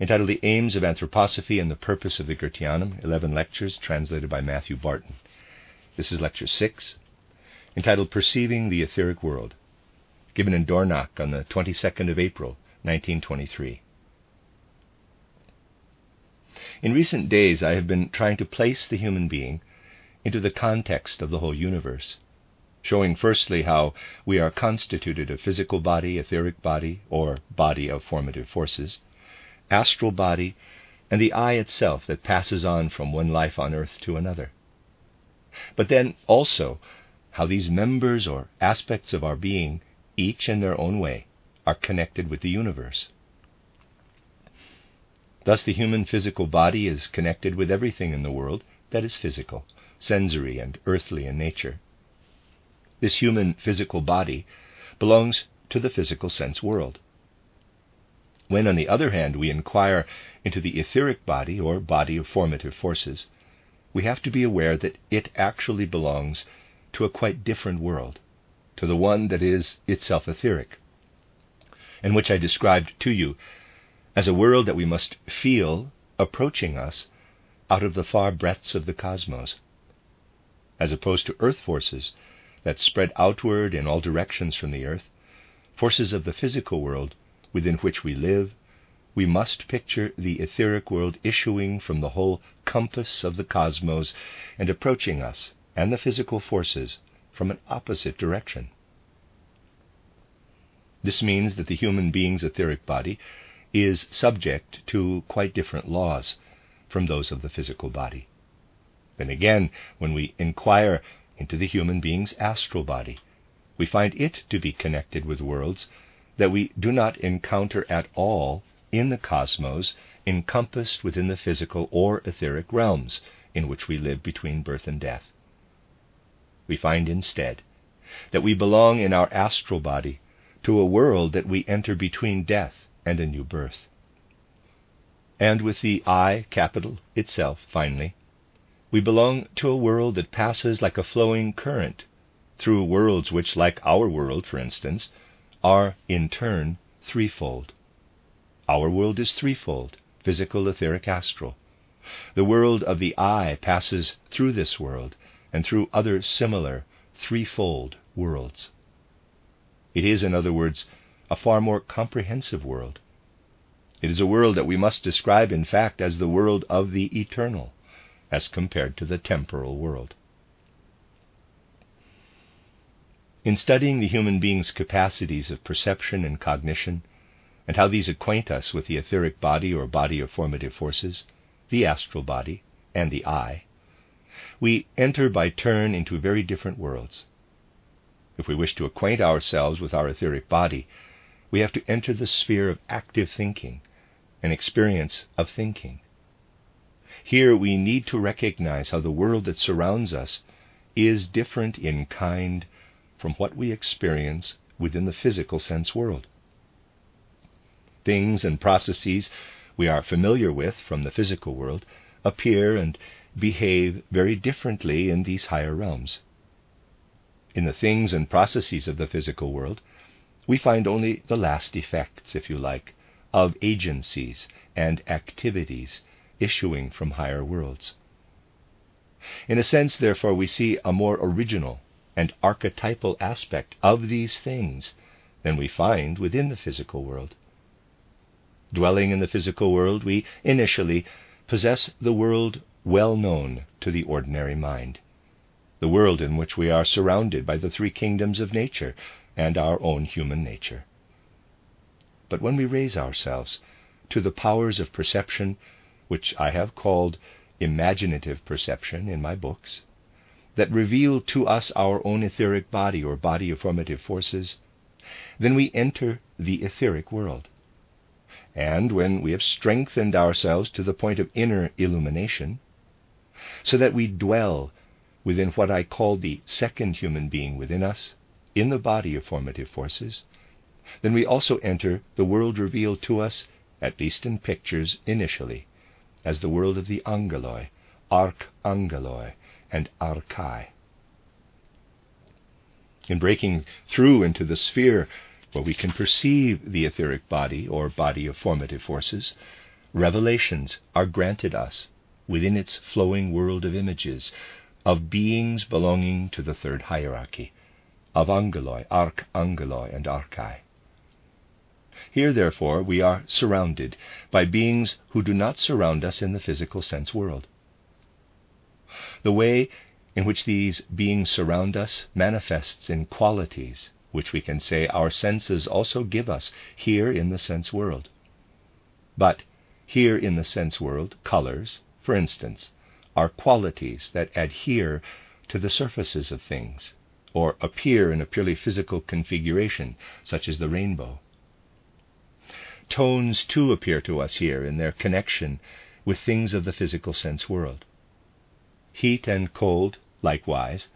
entitled The Aims of Anthroposophy and the Purpose of the Goetheanum, 11 lectures translated by Matthew Barton. This is Lecture 6, entitled Perceiving the Etheric World, given in Dornach on the 22nd of April, 1923. In recent days, I have been trying to place the human being into the context of the whole universe, showing firstly how we are constituted of physical body, etheric body, or body of formative forces, astral body, and the I itself that passes on from one life on earth to another. But then also how these members or aspects of our being, each in their own way, are connected with the universe. Thus, the human physical body is connected with everything in the world that is physical, sensory, and earthly in nature. This human physical body belongs to the physical sense world. When, on the other hand, we inquire into the etheric body or body of formative forces, we have to be aware that it actually belongs to a quite different world, to the one that is itself etheric, and which I described to you as a world that we must feel approaching us out of the far breadths of the cosmos, as opposed to earth forces that spread outward in all directions from the earth, forces of the physical world within which we live, we must picture the etheric world issuing from the whole compass of the cosmos and approaching us and the physical forces from an opposite direction. This means that the human being's etheric body is subject to quite different laws from those of the physical body. Then again, when we inquire into the human being's astral body, we find it to be connected with worlds that we do not encounter at all in the cosmos encompassed within the physical or etheric realms in which we live between birth and death. We find instead that we belong in our astral body to a world that we enter between death and a new birth. And with the I capital itself, finally, we belong to a world that passes like a flowing current through worlds which, like our world, for instance, are, in turn, threefold. Our world is threefold physical, etheric, astral. The world of the I passes through this world and through other similar threefold worlds. It is, in other words, a far more comprehensive world. It is a world that we must describe, in fact, as the world of the eternal, as compared to the temporal world. In studying the human being's capacities of perception and cognition, and how these acquaint us with the etheric body or body of formative forces, the astral body, and the I, we enter by turn into very different worlds. If we wish to acquaint ourselves with our etheric body, we have to enter the sphere of active thinking, an experience of thinking. Here we need to recognize how the world that surrounds us is different in kind from what we experience within the physical sense world. Things and processes we are familiar with from the physical world appear and behave very differently in these higher realms. In the things and processes of the physical world, we find only the last effects, if you like, of agencies and activities issuing from higher worlds. In a sense, therefore, we see a more original and archetypal aspect of these things than we find within the physical world. Dwelling in the physical world, we initially possess the world well known to the ordinary mind, the world in which we are surrounded by the three kingdoms of nature and our own human nature. But when we raise ourselves to the powers of perception, which I have called imaginative perception in my books, that reveal to us our own etheric body or body of formative forces, then we enter the etheric world. and when we have strengthened ourselves to the point of inner illumination, so that we dwell within what I call the second human being within us, in the body of formative forces, then we also enter the world revealed to us, at least in pictures initially, as the world of the angeloi, archangeloi, and archai. In breaking through into the sphere where we can perceive the etheric body or body of formative forces, revelations are granted us within its flowing world of images, of beings belonging to the third hierarchy, of angeloi, archangeloi, and archai. Here, therefore, we are surrounded by beings who do not surround us in the physical sense world. The way in which these beings surround us manifests in qualities which we can say our senses also give us here in the sense world. But here in the sense world, colors, for instance, are qualities that adhere to the surfaces of things, or appear in a purely physical configuration, such as the rainbow. Tones, too, appear to us here in their connection with things of the physical sense world. Heat and cold, likewise,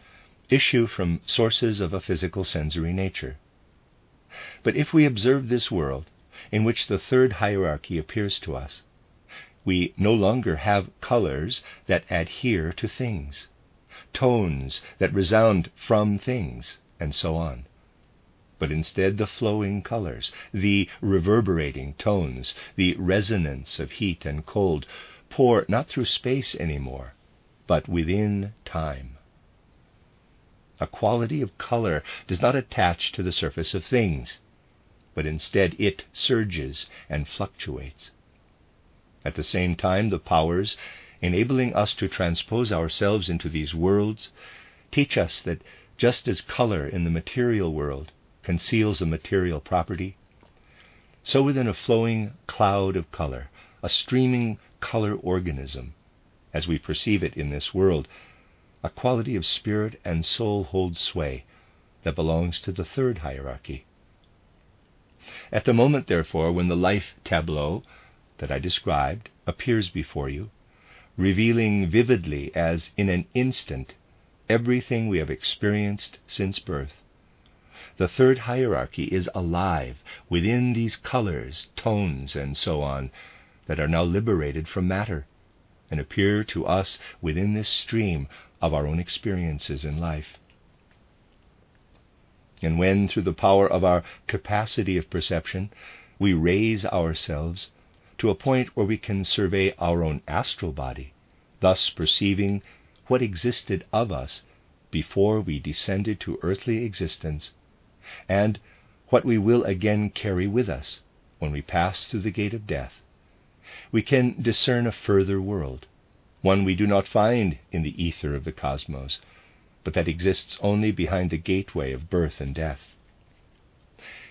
issue from sources of a physical sensory nature. But if we observe this world, in which the third hierarchy appears to us, we no longer have colors that adhere to things, tones that resound from things, and so on. But instead, the flowing colors, the reverberating tones, the resonance of heat and cold pour not through space anymore, but within time. A quality of color does not attach to the surface of things, but instead it surges and fluctuates. At the same time, the powers enabling us to transpose ourselves into these worlds teach us that just as color in the material world conceals a material property, so within a flowing cloud of color, a streaming color organism, as we perceive it in this world, a quality of spirit and soul holds sway that belongs to the third hierarchy. At the moment, therefore, when the life tableau that I described appears before you, revealing vividly as in an instant everything we have experienced since birth. The third hierarchy is alive within these colors, tones, and so on that are now liberated from matter and appear to us within this stream of our own experiences in life. And when, through the power of our capacity of perception, we raise ourselves to a point where we can survey our own astral body, thus perceiving what existed of us before we descended to earthly existence, and what we will again carry with us when we pass through the gate of death, we can discern a further world, one we do not find in the ether of the cosmos, but that exists only behind the gateway of birth and death.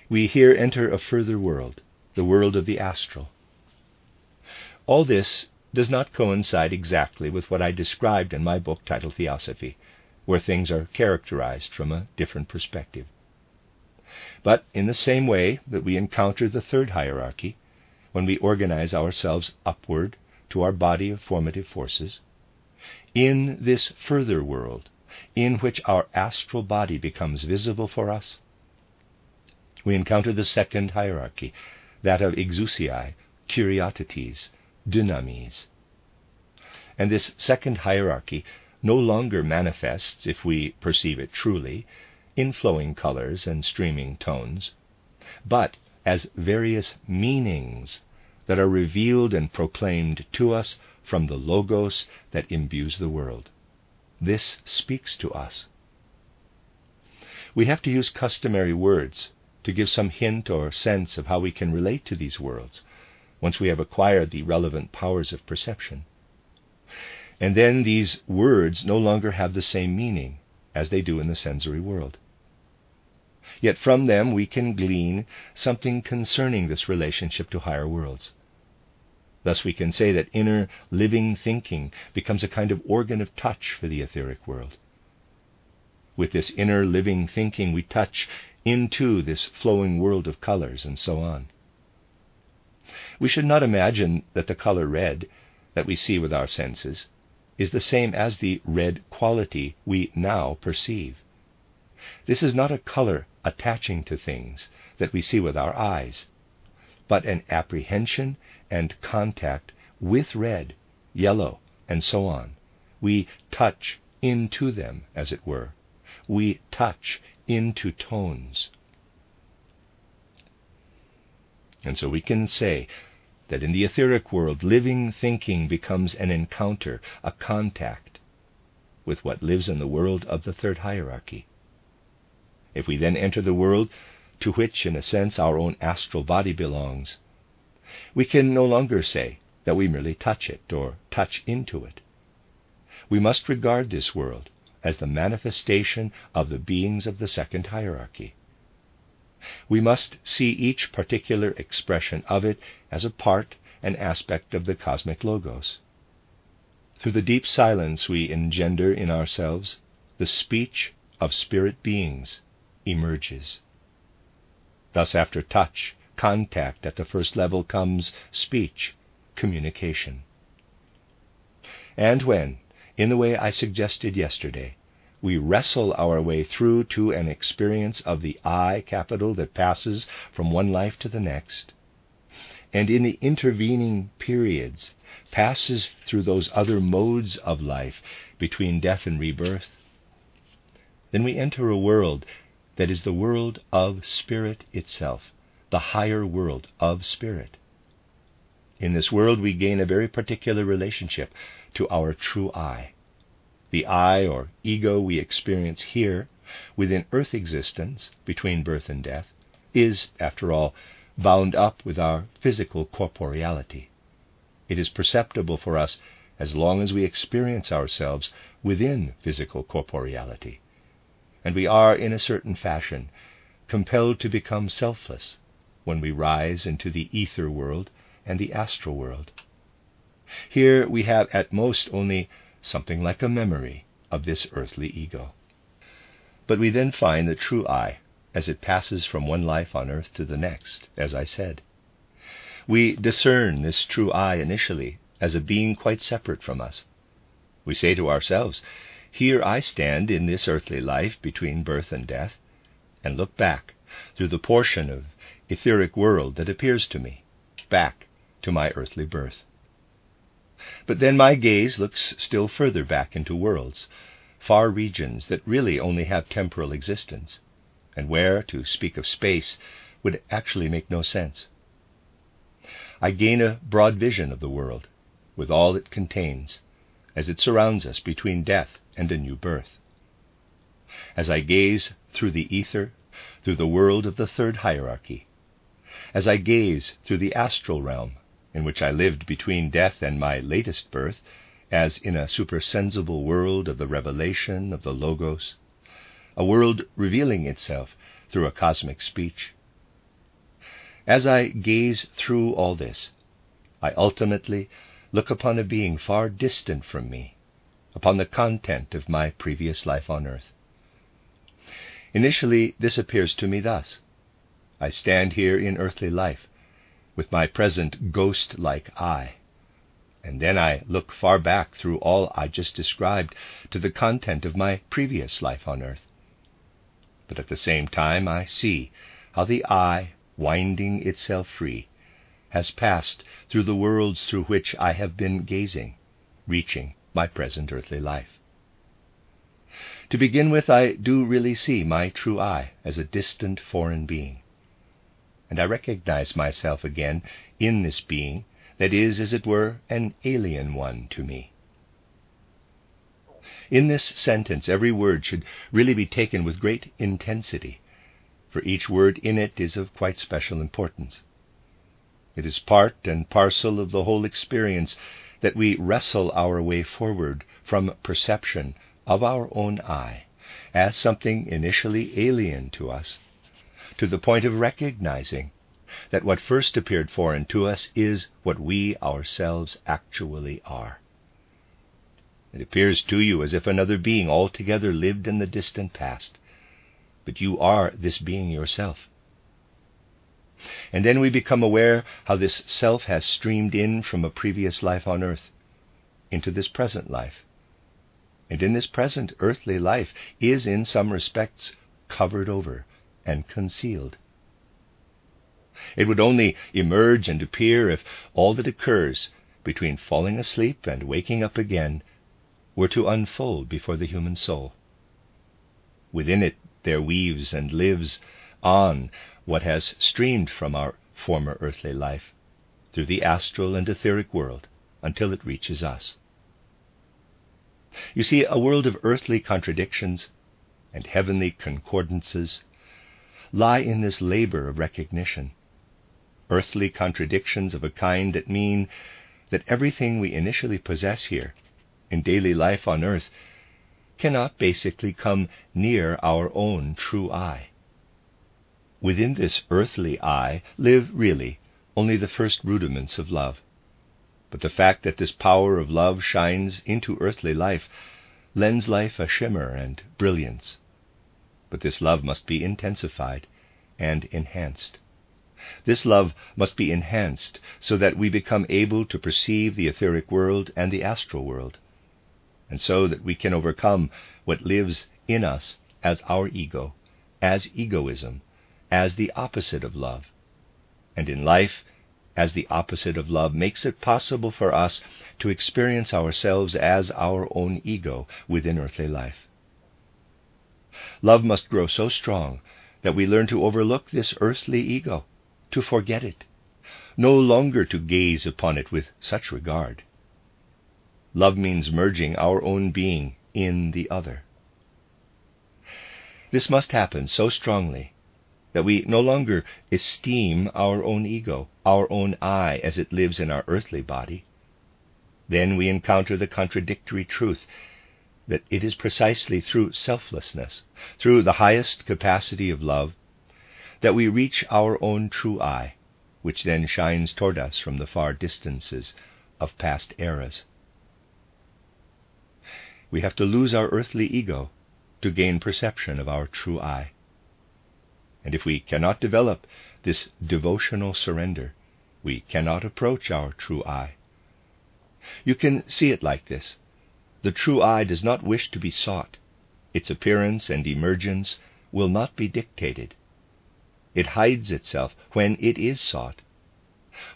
We here enter a further world, the world of the astral, all this does not coincide exactly with what I described in my book titled Theosophy, where things are characterized from a different perspective. But in the same way that we encounter the third hierarchy, when we organize ourselves upward to our body of formative forces, in this further world, in which our astral body becomes visible for us, we encounter the second hierarchy, that of exousiae, kyriotetes, dynamis. And this second hierarchy no longer manifests, if we perceive it truly, in flowing colors and streaming tones, but as various meanings that are revealed and proclaimed to us from the Logos that imbues the world. This speaks to us. We have to use customary words to give some hint or sense of how we can relate to these worlds, once we have acquired the relevant powers of perception. And then these words no longer have the same meaning as they do in the sensory world. Yet from them we can glean something concerning this relationship to higher worlds. Thus we can say that inner living thinking becomes a kind of organ of touch for the etheric world. With this inner living thinking, we touch into this flowing world of colors and so on. We should not imagine that the color red that we see with our senses is the same as the red quality we now perceive. This is not a color attaching to things that we see with our eyes, but an apprehension and contact with red, yellow, and so on. We touch into them, as it were. We touch into tones. And so we can say that in the etheric world, living thinking becomes an encounter, a contact with what lives in the world of the third hierarchy. If we then enter the world to which, in a sense, our own astral body belongs, we can no longer say that we merely touch it or touch into it. We must regard this world as the manifestation of the beings of the second hierarchy. We must see each particular expression of it as a part and aspect of the cosmic logos. Through the deep silence we engender in ourselves, the speech of spirit beings emerges. Thus, after touch, contact at the first level comes speech, communication. And when, in the way I suggested yesterday, we wrestle our way through to an experience of the I capital that passes from one life to the next, and in the intervening periods passes through those other modes of life between death and rebirth, then we enter a world that is the world of spirit itself, the higher world of spirit. In this world, we gain a very particular relationship to our true I the I or ego we experience here within earth existence between birth and death is, after all, bound up with our physical corporeality. It is perceptible for us as long as we experience ourselves within physical corporeality. And we are, in a certain fashion, compelled to become selfless when we rise into the ether world and the astral world. Here we have at most only something like a memory of this earthly ego. But we then find the true I as it passes from one life on earth to the next, as I said. We discern this true I initially as a being quite separate from us. We say to ourselves, Here I stand in this earthly life between birth and death, and look back through the portion of etheric world that appears to me, back to my earthly birth. But then my gaze looks still further back into worlds, far regions that really only have temporal existence, and where, to speak of space, would actually make no sense. I gain a broad vision of the world, with all it contains, as it surrounds us between death and a new birth. As I gaze through the ether, through the world of the third hierarchy, as I gaze through the astral realm, in which I lived between death and my latest birth, as in a supersensible world of the revelation of the Logos, a world revealing itself through a cosmic speech. As I gaze through all this, I ultimately look upon a being far distant from me, upon the content of my previous life on earth. Initially, this appears to me thus I stand here in earthly life, with my present ghost like I. And then I look far back through all I just described to the content of my previous life on earth. But at the same time, I see how the I, winding itself free, has passed through the worlds through which I have been gazing, reaching my present earthly life. To begin with, I do really see my true I as a distant foreign being and I recognize myself again in this being that is, as it were, an alien one to me. In this sentence, every word should really be taken with great intensity, for each word in it is of quite special importance. It is part and parcel of the whole experience that we wrestle our way forward from perception of our own I as something initially alien to us to the point of recognizing that what first appeared foreign to us is what we ourselves actually are. It appears to you as if another being altogether lived in the distant past, but you are this being yourself. And then we become aware how this self has streamed in from a previous life on earth into this present life. And in this present earthly life is, in some respects, covered over and concealed. It would only emerge and appear if all that occurs between falling asleep and waking up again were to unfold before the human soul. Within it there weaves and lives on what has streamed from our former earthly life through the astral and etheric world until it reaches us. You see, a world of earthly contradictions and heavenly concordances lie in this labor of recognition. Earthly contradictions of a kind that mean that everything we initially possess here in daily life on earth cannot basically come near our own true I. Within this earthly I live really only the first rudiments of love. But the fact that this power of love shines into earthly life lends life a shimmer and brilliance. But this love must be intensified and enhanced. This love must be enhanced so that we become able to perceive the etheric world and the astral world and so that we can overcome what lives in us as our ego, as egoism, as the opposite of love. And in life, as the opposite of love, makes it possible for us to experience ourselves as our own ego within earthly life. Love must grow so strong that we learn to overlook this earthly ego, to forget it, no longer to gaze upon it with such regard. Love means merging our own being in the other. This must happen so strongly that we no longer esteem our own ego, our own I, as it lives in our earthly body. Then we encounter the contradictory truth that it is precisely through selflessness, through the highest capacity of love, that we reach our own true I, which then shines toward us from the far distances of past eras. We have to lose our earthly ego to gain perception of our true I. And if we cannot develop this devotional surrender, we cannot approach our true I. You can see it like this. The true I does not wish to be sought. Its appearance and emergence will not be dictated. It hides itself when it is sought,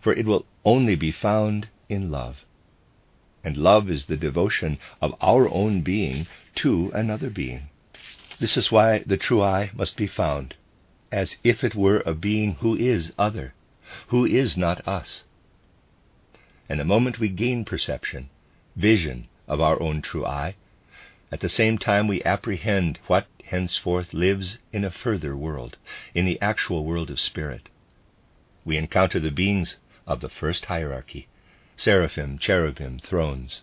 for it will only be found in love and love is the devotion of our own being to another being. This is why the true I must be found, as if it were a being who is other, who is not us. And the moment we gain perception, vision of our own true I, at the same time we apprehend what henceforth lives in a further world, in the actual world of spirit. We encounter the beings of the first hierarchy, seraphim, cherubim, thrones.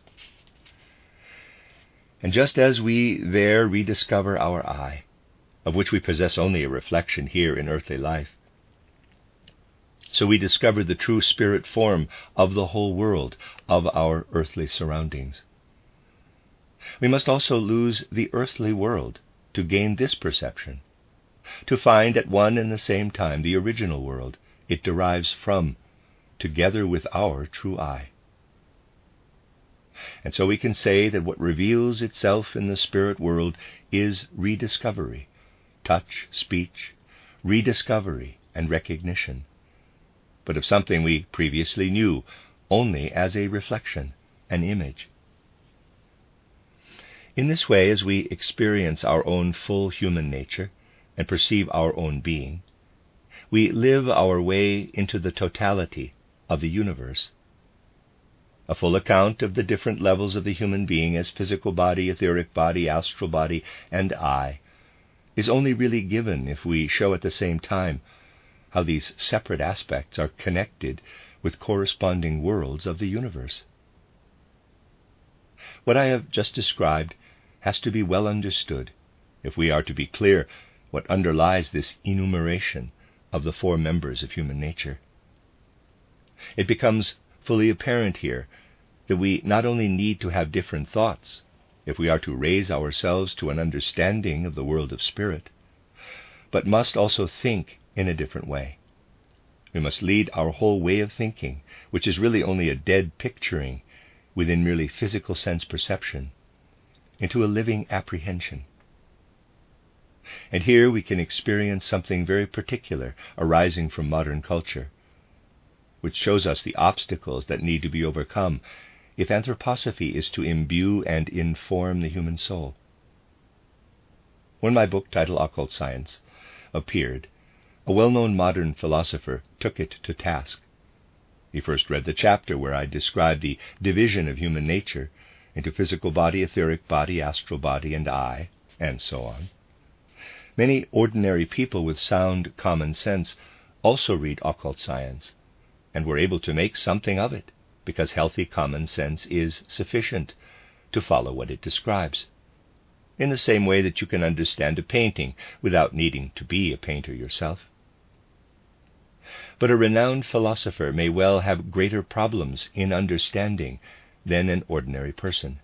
And just as we there rediscover our I, of which we possess only a reflection here in earthly life, so we discover the true spirit form of the whole world, of our earthly surroundings. We must also lose the earthly world to gain this perception, to find at one and the same time the original world it derives from together with our true I. And so we can say that what reveals itself in the spirit world is rediscovery, touch, speech, rediscovery, and recognition, but of something we previously knew only as a reflection, an image. In this way, as we experience our own full human nature and perceive our own being, we live our way into the totality of the universe. A full account of the different levels of the human being as physical body, etheric body, astral body, and I is only really given if we show at the same time how these separate aspects are connected with corresponding worlds of the universe. What I have just described has to be well understood if we are to be clear what underlies this enumeration of the four members of human nature. It becomes fully apparent here that we not only need to have different thoughts if we are to raise ourselves to an understanding of the world of spirit, but must also think in a different way. We must lead our whole way of thinking, which is really only a dead picturing within merely physical sense perception, into a living apprehension. And here we can experience something very particular arising from modern culture, which shows us the obstacles that need to be overcome if anthroposophy is to imbue and inform the human soul. When my book titled Occult Science appeared, a well known modern philosopher took it to task. He first read the chapter where I described the division of human nature into physical body, etheric body, astral body, and I, and so on. Many ordinary people with sound common sense also read occult science and were able to make something of it because healthy common sense is sufficient to follow what it describes. In the same way that you can understand a painting without needing to be a painter yourself. But a renowned philosopher may well have greater problems in understanding than an ordinary person.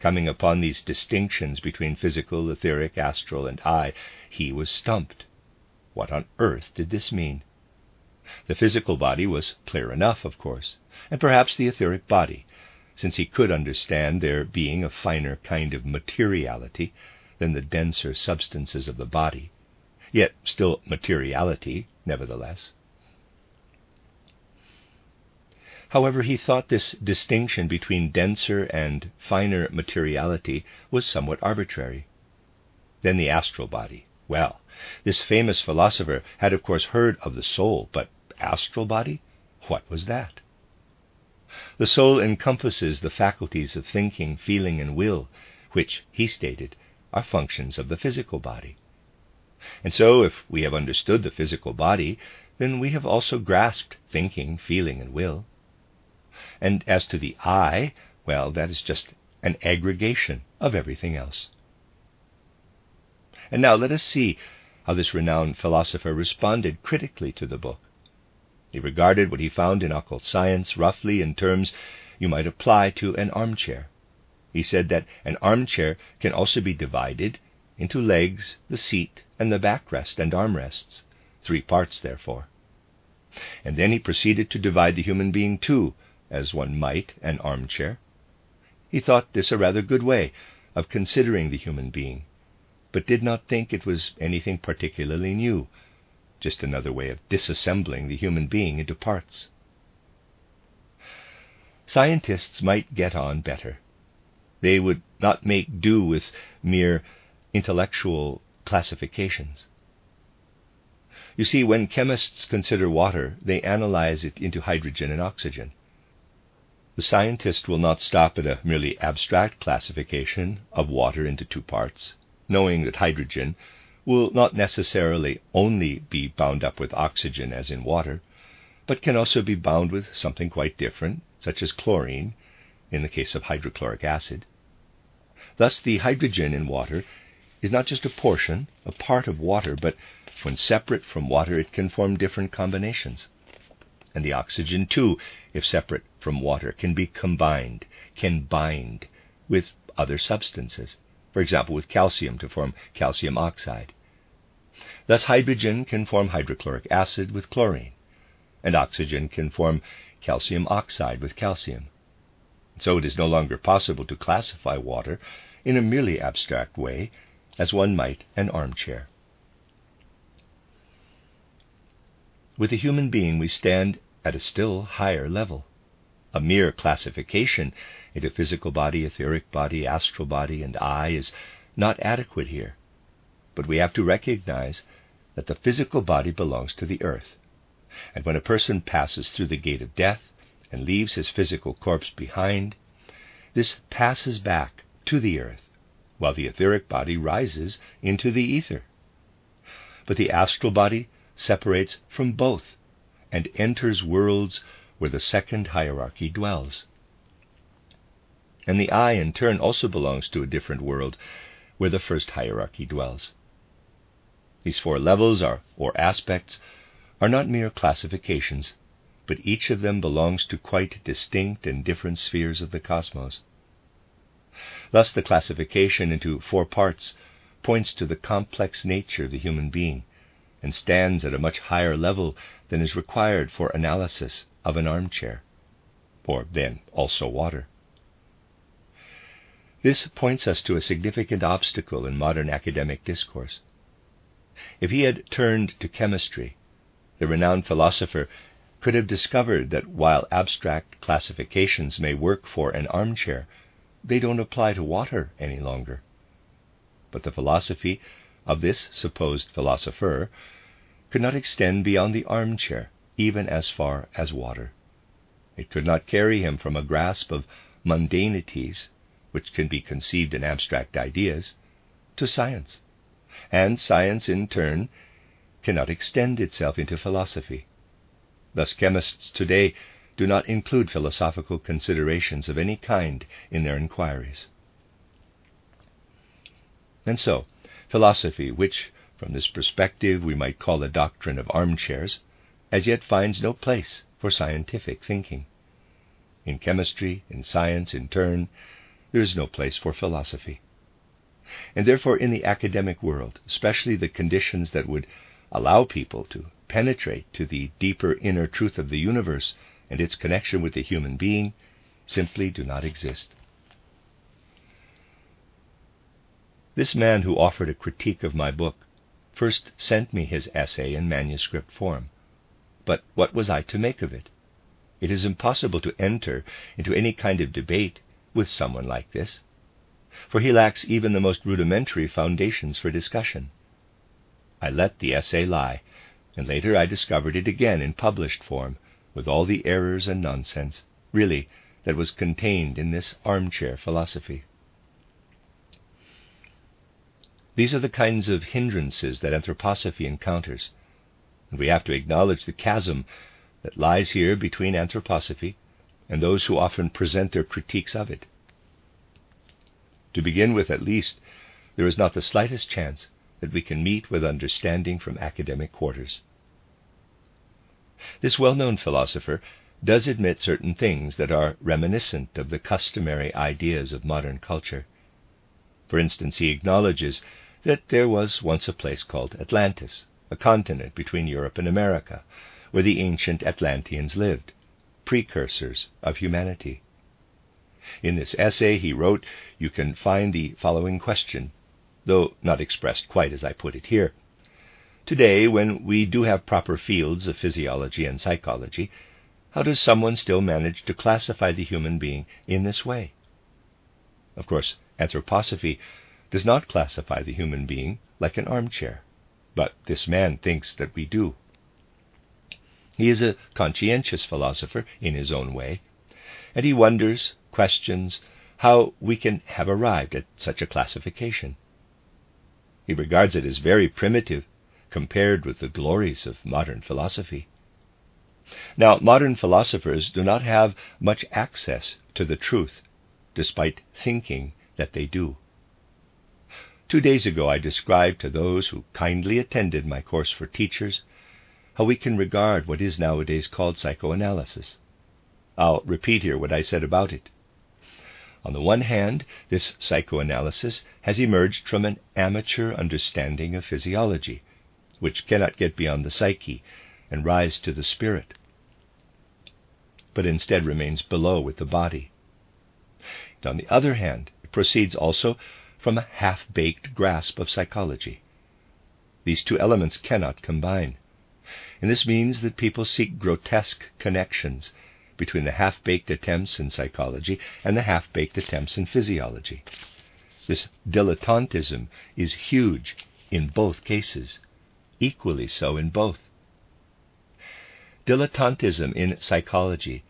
Coming upon these distinctions between physical, etheric, astral, and I, he was stumped. What on earth did this mean? The physical body was clear enough, of course, and perhaps the etheric body, since he could understand there being a finer kind of materiality than the denser substances of the body, yet still materiality, nevertheless. However, he thought this distinction between denser and finer materiality was somewhat arbitrary. Then the astral body. Well, this famous philosopher had, of course, heard of the soul, but astral body? What was that? The soul encompasses the faculties of thinking, feeling, and will, which, he stated, are functions of the physical body. And so, if we have understood the physical body, then we have also grasped thinking, feeling, and will. And as to the I, well, that is just an aggregation of everything else. And now let us see how this renowned philosopher responded critically to the book. He regarded what he found in occult science roughly in terms you might apply to an armchair. He said that an armchair can also be divided into legs, the seat, and the backrest and armrests, three parts, therefore. And then he proceeded to divide the human being too, as one might an armchair. He thought this a rather good way of considering the human being, but did not think it was anything particularly new, just another way of disassembling the human being into parts. Scientists might get on better. They would not make do with mere intellectual classifications. You see, when chemists consider water, they analyze it into hydrogen and oxygen. The scientist will not stop at a merely abstract classification of water into two parts knowing that hydrogen will not necessarily only be bound up with oxygen as in water, but can also be bound with something quite different, such as chlorine, in the case of hydrochloric acid. Thus, the hydrogen in water is not just a portion, a part of water, but when separate from water, it can form different combinations. And the oxygen, too, if separate from water, can be combined, can bind with other substances for example with calcium to form calcium oxide. Thus, hydrogen can form hydrochloric acid with chlorine, and oxygen can form calcium oxide with calcium. So it is no longer possible to classify water in a merely abstract way, as one might an armchair. With the human being, we stand at a still higher level. A mere classification into physical body, etheric body, astral body, and I is not adequate here. But we have to recognize that the physical body belongs to the earth. And when a person passes through the gate of death and leaves his physical corpse behind, this passes back to the earth, while the etheric body rises into the ether. But the astral body separates from both and enters worlds where the second hierarchy dwells. And the I, in turn, also belongs to a different world where the first hierarchy dwells. These four levels are, or aspects are not mere classifications, but each of them belongs to quite distinct and different spheres of the cosmos. Thus, the classification into four parts points to the complex nature of the human being, and stands at a much higher level than is required for analysis of an armchair, or then also water. This points us to a significant obstacle in modern academic discourse. If he had turned to chemistry, the renowned philosopher could have discovered that while abstract classifications may work for an armchair, they don't apply to water any longer. But the philosophy of this supposed philosopher could not extend beyond the armchair, even as far as water. It could not carry him from a grasp of mundanities, which can be conceived in abstract ideas, to science, and science in turn cannot extend itself into philosophy. Thus, chemists today do not include philosophical considerations of any kind in their inquiries. And so, philosophy, which, from this perspective, we might call a doctrine of armchairs, as yet finds no place for scientific thinking. In chemistry, in science, in turn, there is no place for philosophy. And therefore, in the academic world, especially the conditions that would allow people to penetrate to the deeper inner truth of the universe and its connection with the human being, simply do not exist. This man who offered a critique of my book first sent me his essay in manuscript form. But what was I to make of it? It is impossible to enter into any kind of debate with someone like this, for he lacks even the most rudimentary foundations for discussion. I let the essay lie, and later I discovered it again in published form, with all the errors and nonsense, really, that was contained in this armchair philosophy. These are the kinds of hindrances that anthroposophy encounters, and we have to acknowledge the chasm that lies here between anthroposophy and those who often present their critiques of it. To begin with, at least, there is not the slightest chance that we can meet with understanding from academic quarters. This well known philosopher does admit certain things that are reminiscent of the customary ideas of modern culture. For instance, he acknowledges that there was once a place called Atlantis, a continent between Europe and America, where the ancient Atlanteans lived, precursors of humanity. In this essay he wrote, you can find the following question, though not expressed quite as I put it here. Today, when we do have proper fields of physiology and psychology, how does someone still manage to classify the human being in this way? Of course, anthroposophy does not classify the human being like an armchair, but this man thinks that we do. He is a conscientious philosopher in his own way, and he wonders, questions, how we can have arrived at such a classification. He regards it as very primitive compared with the glories of modern philosophy. Now, modern philosophers do not have much access to the truth, despite thinking that they do. Two days ago, I described to those who kindly attended my course for teachers how we can regard what is nowadays called psychoanalysis. I'll repeat here what I said about it. On the one hand, this psychoanalysis has emerged from an amateur understanding of physiology, which cannot get beyond the psyche and rise to the spirit, but instead remains below with the body. And on the other hand, it proceeds also from a half baked grasp of psychology. These two elements cannot combine. And this means that people seek grotesque connections between the half baked attempts in psychology and the half baked attempts in physiology. This dilettantism is huge in both cases, equally so in both. Dilettantism in psychology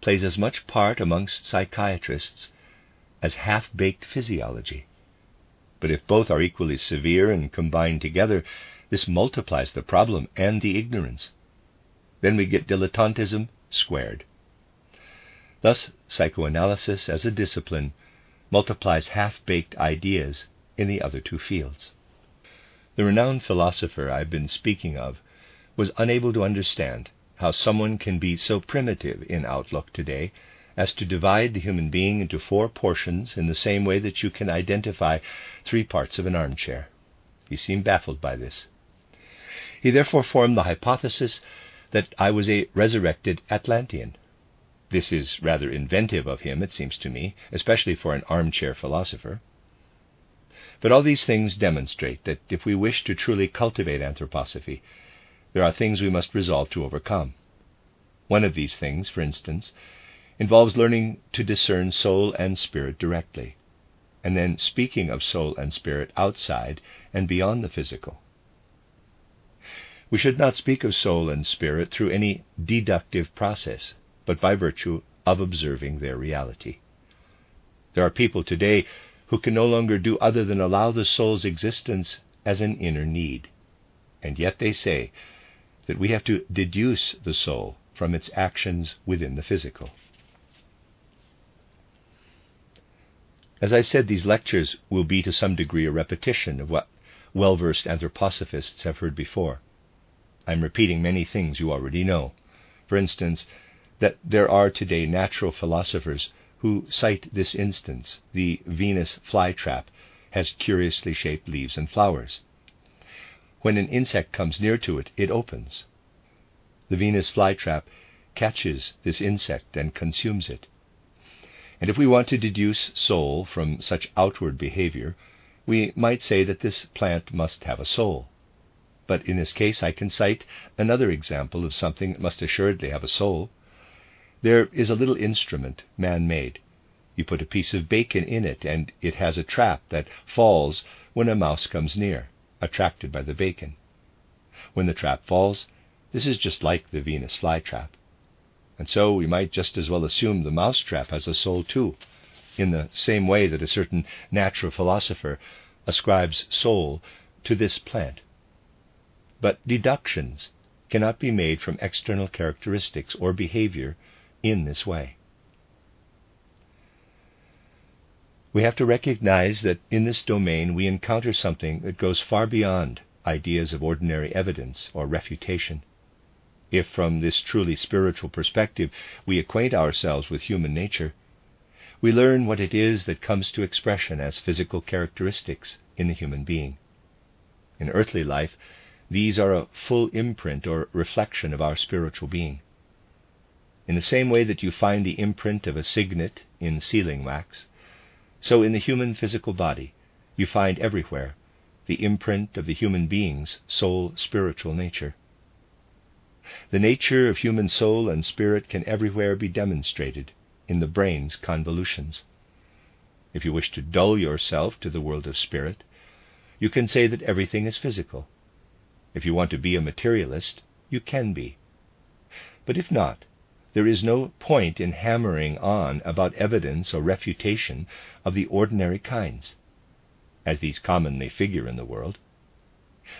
plays as much part amongst psychiatrists as half baked physiology. But if both are equally severe and combined together, this multiplies the problem and the ignorance. Then we get dilettantism squared. Thus, psychoanalysis as a discipline multiplies half baked ideas in the other two fields. The renowned philosopher I've been speaking of was unable to understand how someone can be so primitive in outlook today as to divide the human being into four portions in the same way that you can identify three parts of an armchair. He seemed baffled by this. He therefore formed the hypothesis that I was a resurrected Atlantean. This is rather inventive of him, it seems to me, especially for an armchair philosopher. But all these things demonstrate that if we wish to truly cultivate anthroposophy, there are things we must resolve to overcome. One of these things, for instance, involves learning to discern soul and spirit directly, and then speaking of soul and spirit outside and beyond the physical. We should not speak of soul and spirit through any deductive process, but by virtue of observing their reality. There are people today who can no longer do other than allow the soul's existence as an inner need. And yet they say that we have to deduce the soul from its actions within the physical. As I said, these lectures will be to some degree a repetition of what well versed anthroposophists have heard before. I'm repeating many things you already know. For instance, that there are today natural philosophers who cite this instance the Venus flytrap has curiously shaped leaves and flowers. When an insect comes near to it, it opens. The Venus flytrap catches this insect and consumes it. And if we want to deduce soul from such outward behavior, we might say that this plant must have a soul. But in this case, I can cite another example of something that must assuredly have a soul. There is a little instrument, man made. You put a piece of bacon in it, and it has a trap that falls when a mouse comes near, attracted by the bacon. When the trap falls, this is just like the Venus flytrap. And so we might just as well assume the mousetrap has a soul too, in the same way that a certain natural philosopher ascribes soul to this plant. But deductions cannot be made from external characteristics or behavior in this way. We have to recognize that in this domain we encounter something that goes far beyond ideas of ordinary evidence or refutation. If from this truly spiritual perspective we acquaint ourselves with human nature, we learn what it is that comes to expression as physical characteristics in the human being. In earthly life, these are a full imprint or reflection of our spiritual being. In the same way that you find the imprint of a signet in sealing wax, so in the human physical body you find everywhere the imprint of the human being's soul spiritual nature. The nature of human soul and spirit can everywhere be demonstrated in the brain's convolutions. If you wish to dull yourself to the world of spirit, you can say that everything is physical. If you want to be a materialist, you can be. But if not, there is no point in hammering on about evidence or refutation of the ordinary kinds, as these commonly figure in the world.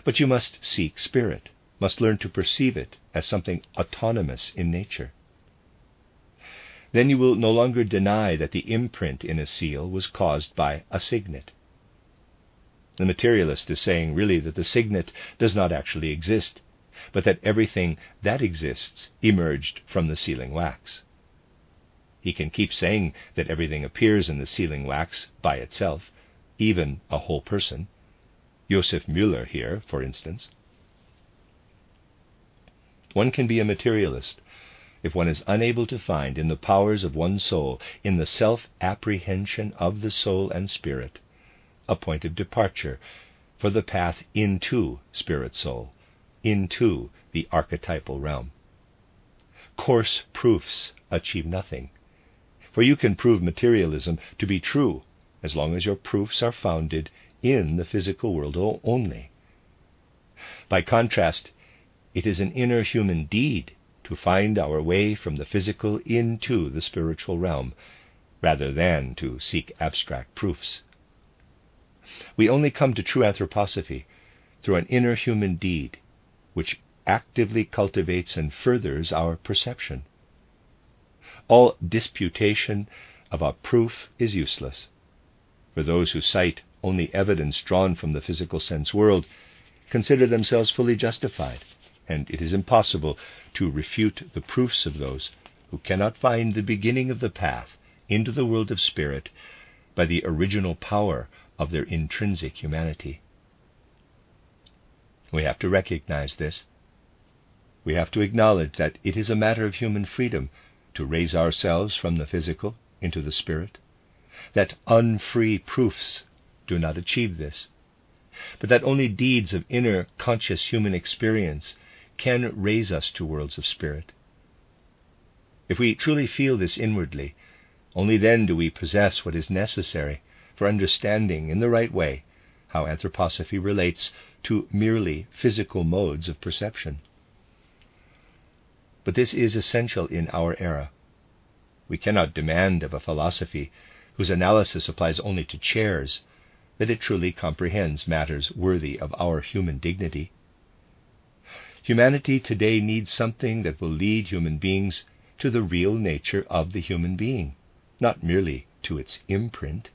But you must seek spirit, must learn to perceive it as something autonomous in nature. Then you will no longer deny that the imprint in a seal was caused by a signet. The materialist is saying really that the signet does not actually exist, but that everything that exists emerged from the sealing wax. He can keep saying that everything appears in the sealing wax by itself, even a whole person. Josef Müller here, for instance. One can be a materialist if one is unable to find in the powers of one's soul, in the self apprehension of the soul and spirit, a point of departure for the path into spirit soul, into the archetypal realm. Coarse proofs achieve nothing, for you can prove materialism to be true as long as your proofs are founded in the physical world only. By contrast, it is an inner human deed to find our way from the physical into the spiritual realm, rather than to seek abstract proofs. We only come to true anthroposophy through an inner human deed which actively cultivates and furthers our perception. All disputation about proof is useless, for those who cite only evidence drawn from the physical sense world consider themselves fully justified and it is impossible to refute the proofs of those who cannot find the beginning of the path into the world of spirit by the original power of their intrinsic humanity. We have to recognize this. We have to acknowledge that it is a matter of human freedom to raise ourselves from the physical into the spirit, that unfree proofs do not achieve this, but that only deeds of inner conscious human experience can raise us to worlds of spirit. If we truly feel this inwardly, only then do we possess what is necessary for understanding in the right way how anthroposophy relates to merely physical modes of perception. But this is essential in our era. We cannot demand of a philosophy whose analysis applies only to chairs that it truly comprehends matters worthy of our human dignity. Humanity today needs something that will lead human beings to the real nature of the human being, not merely to its imprint.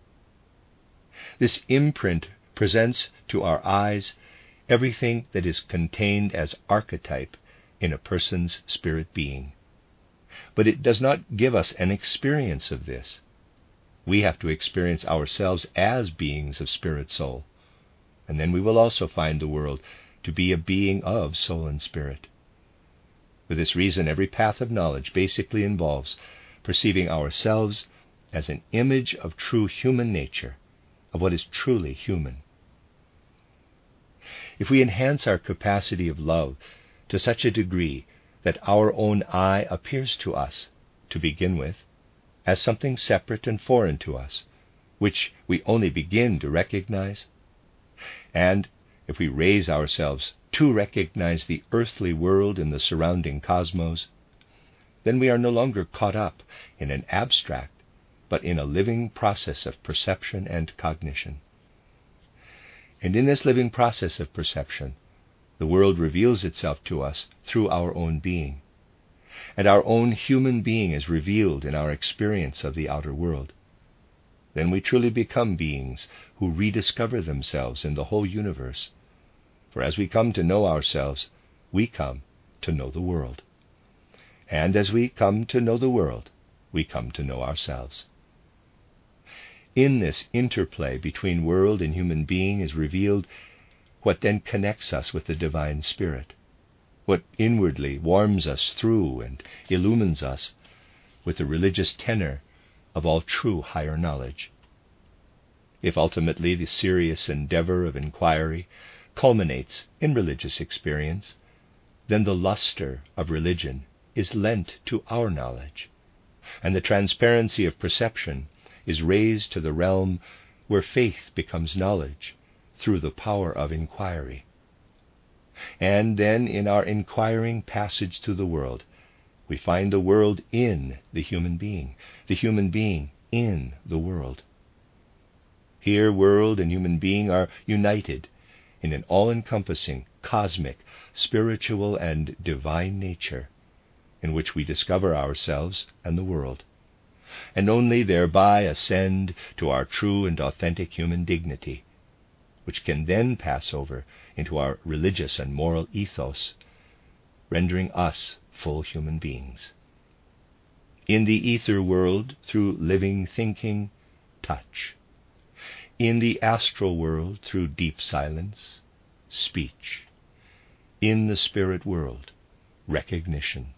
This imprint presents to our eyes everything that is contained as archetype in a person's spirit being. But it does not give us an experience of this. We have to experience ourselves as beings of spirit soul, and then we will also find the world to be a being of soul and spirit. For this reason, every path of knowledge basically involves perceiving ourselves as an image of true human nature, of what is truly human. If we enhance our capacity of love to such a degree that our own I appears to us, to begin with, as something separate and foreign to us, which we only begin to recognize, and if we raise ourselves to recognize the earthly world in the surrounding cosmos, then we are no longer caught up in an abstract, but in a living process of perception and cognition. And in this living process of perception, the world reveals itself to us through our own being. And our own human being is revealed in our experience of the outer world. Then we truly become beings who rediscover themselves in the whole universe. For as we come to know ourselves, we come to know the world. And as we come to know the world, we come to know ourselves. In this interplay between world and human being is revealed what then connects us with the Divine Spirit, what inwardly warms us through and illumines us with the religious tenor of all true higher knowledge. If ultimately the serious endeavor of inquiry culminates in religious experience, then the luster of religion is lent to our knowledge, and the transparency of perception is raised to the realm where faith becomes knowledge through the power of inquiry. And then, in our inquiring passage through the world, we find the world in the human being, the human being in the world. Here, world and human being are united in an all encompassing, cosmic, spiritual, and divine nature in which we discover ourselves and the world and only thereby ascend to our true and authentic human dignity, which can then pass over into our religious and moral ethos, rendering us full human beings. In the ether world, through living thinking, touch. In the astral world, through deep silence, speech. In the spirit world, recognition.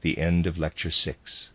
The end of Lecture 6.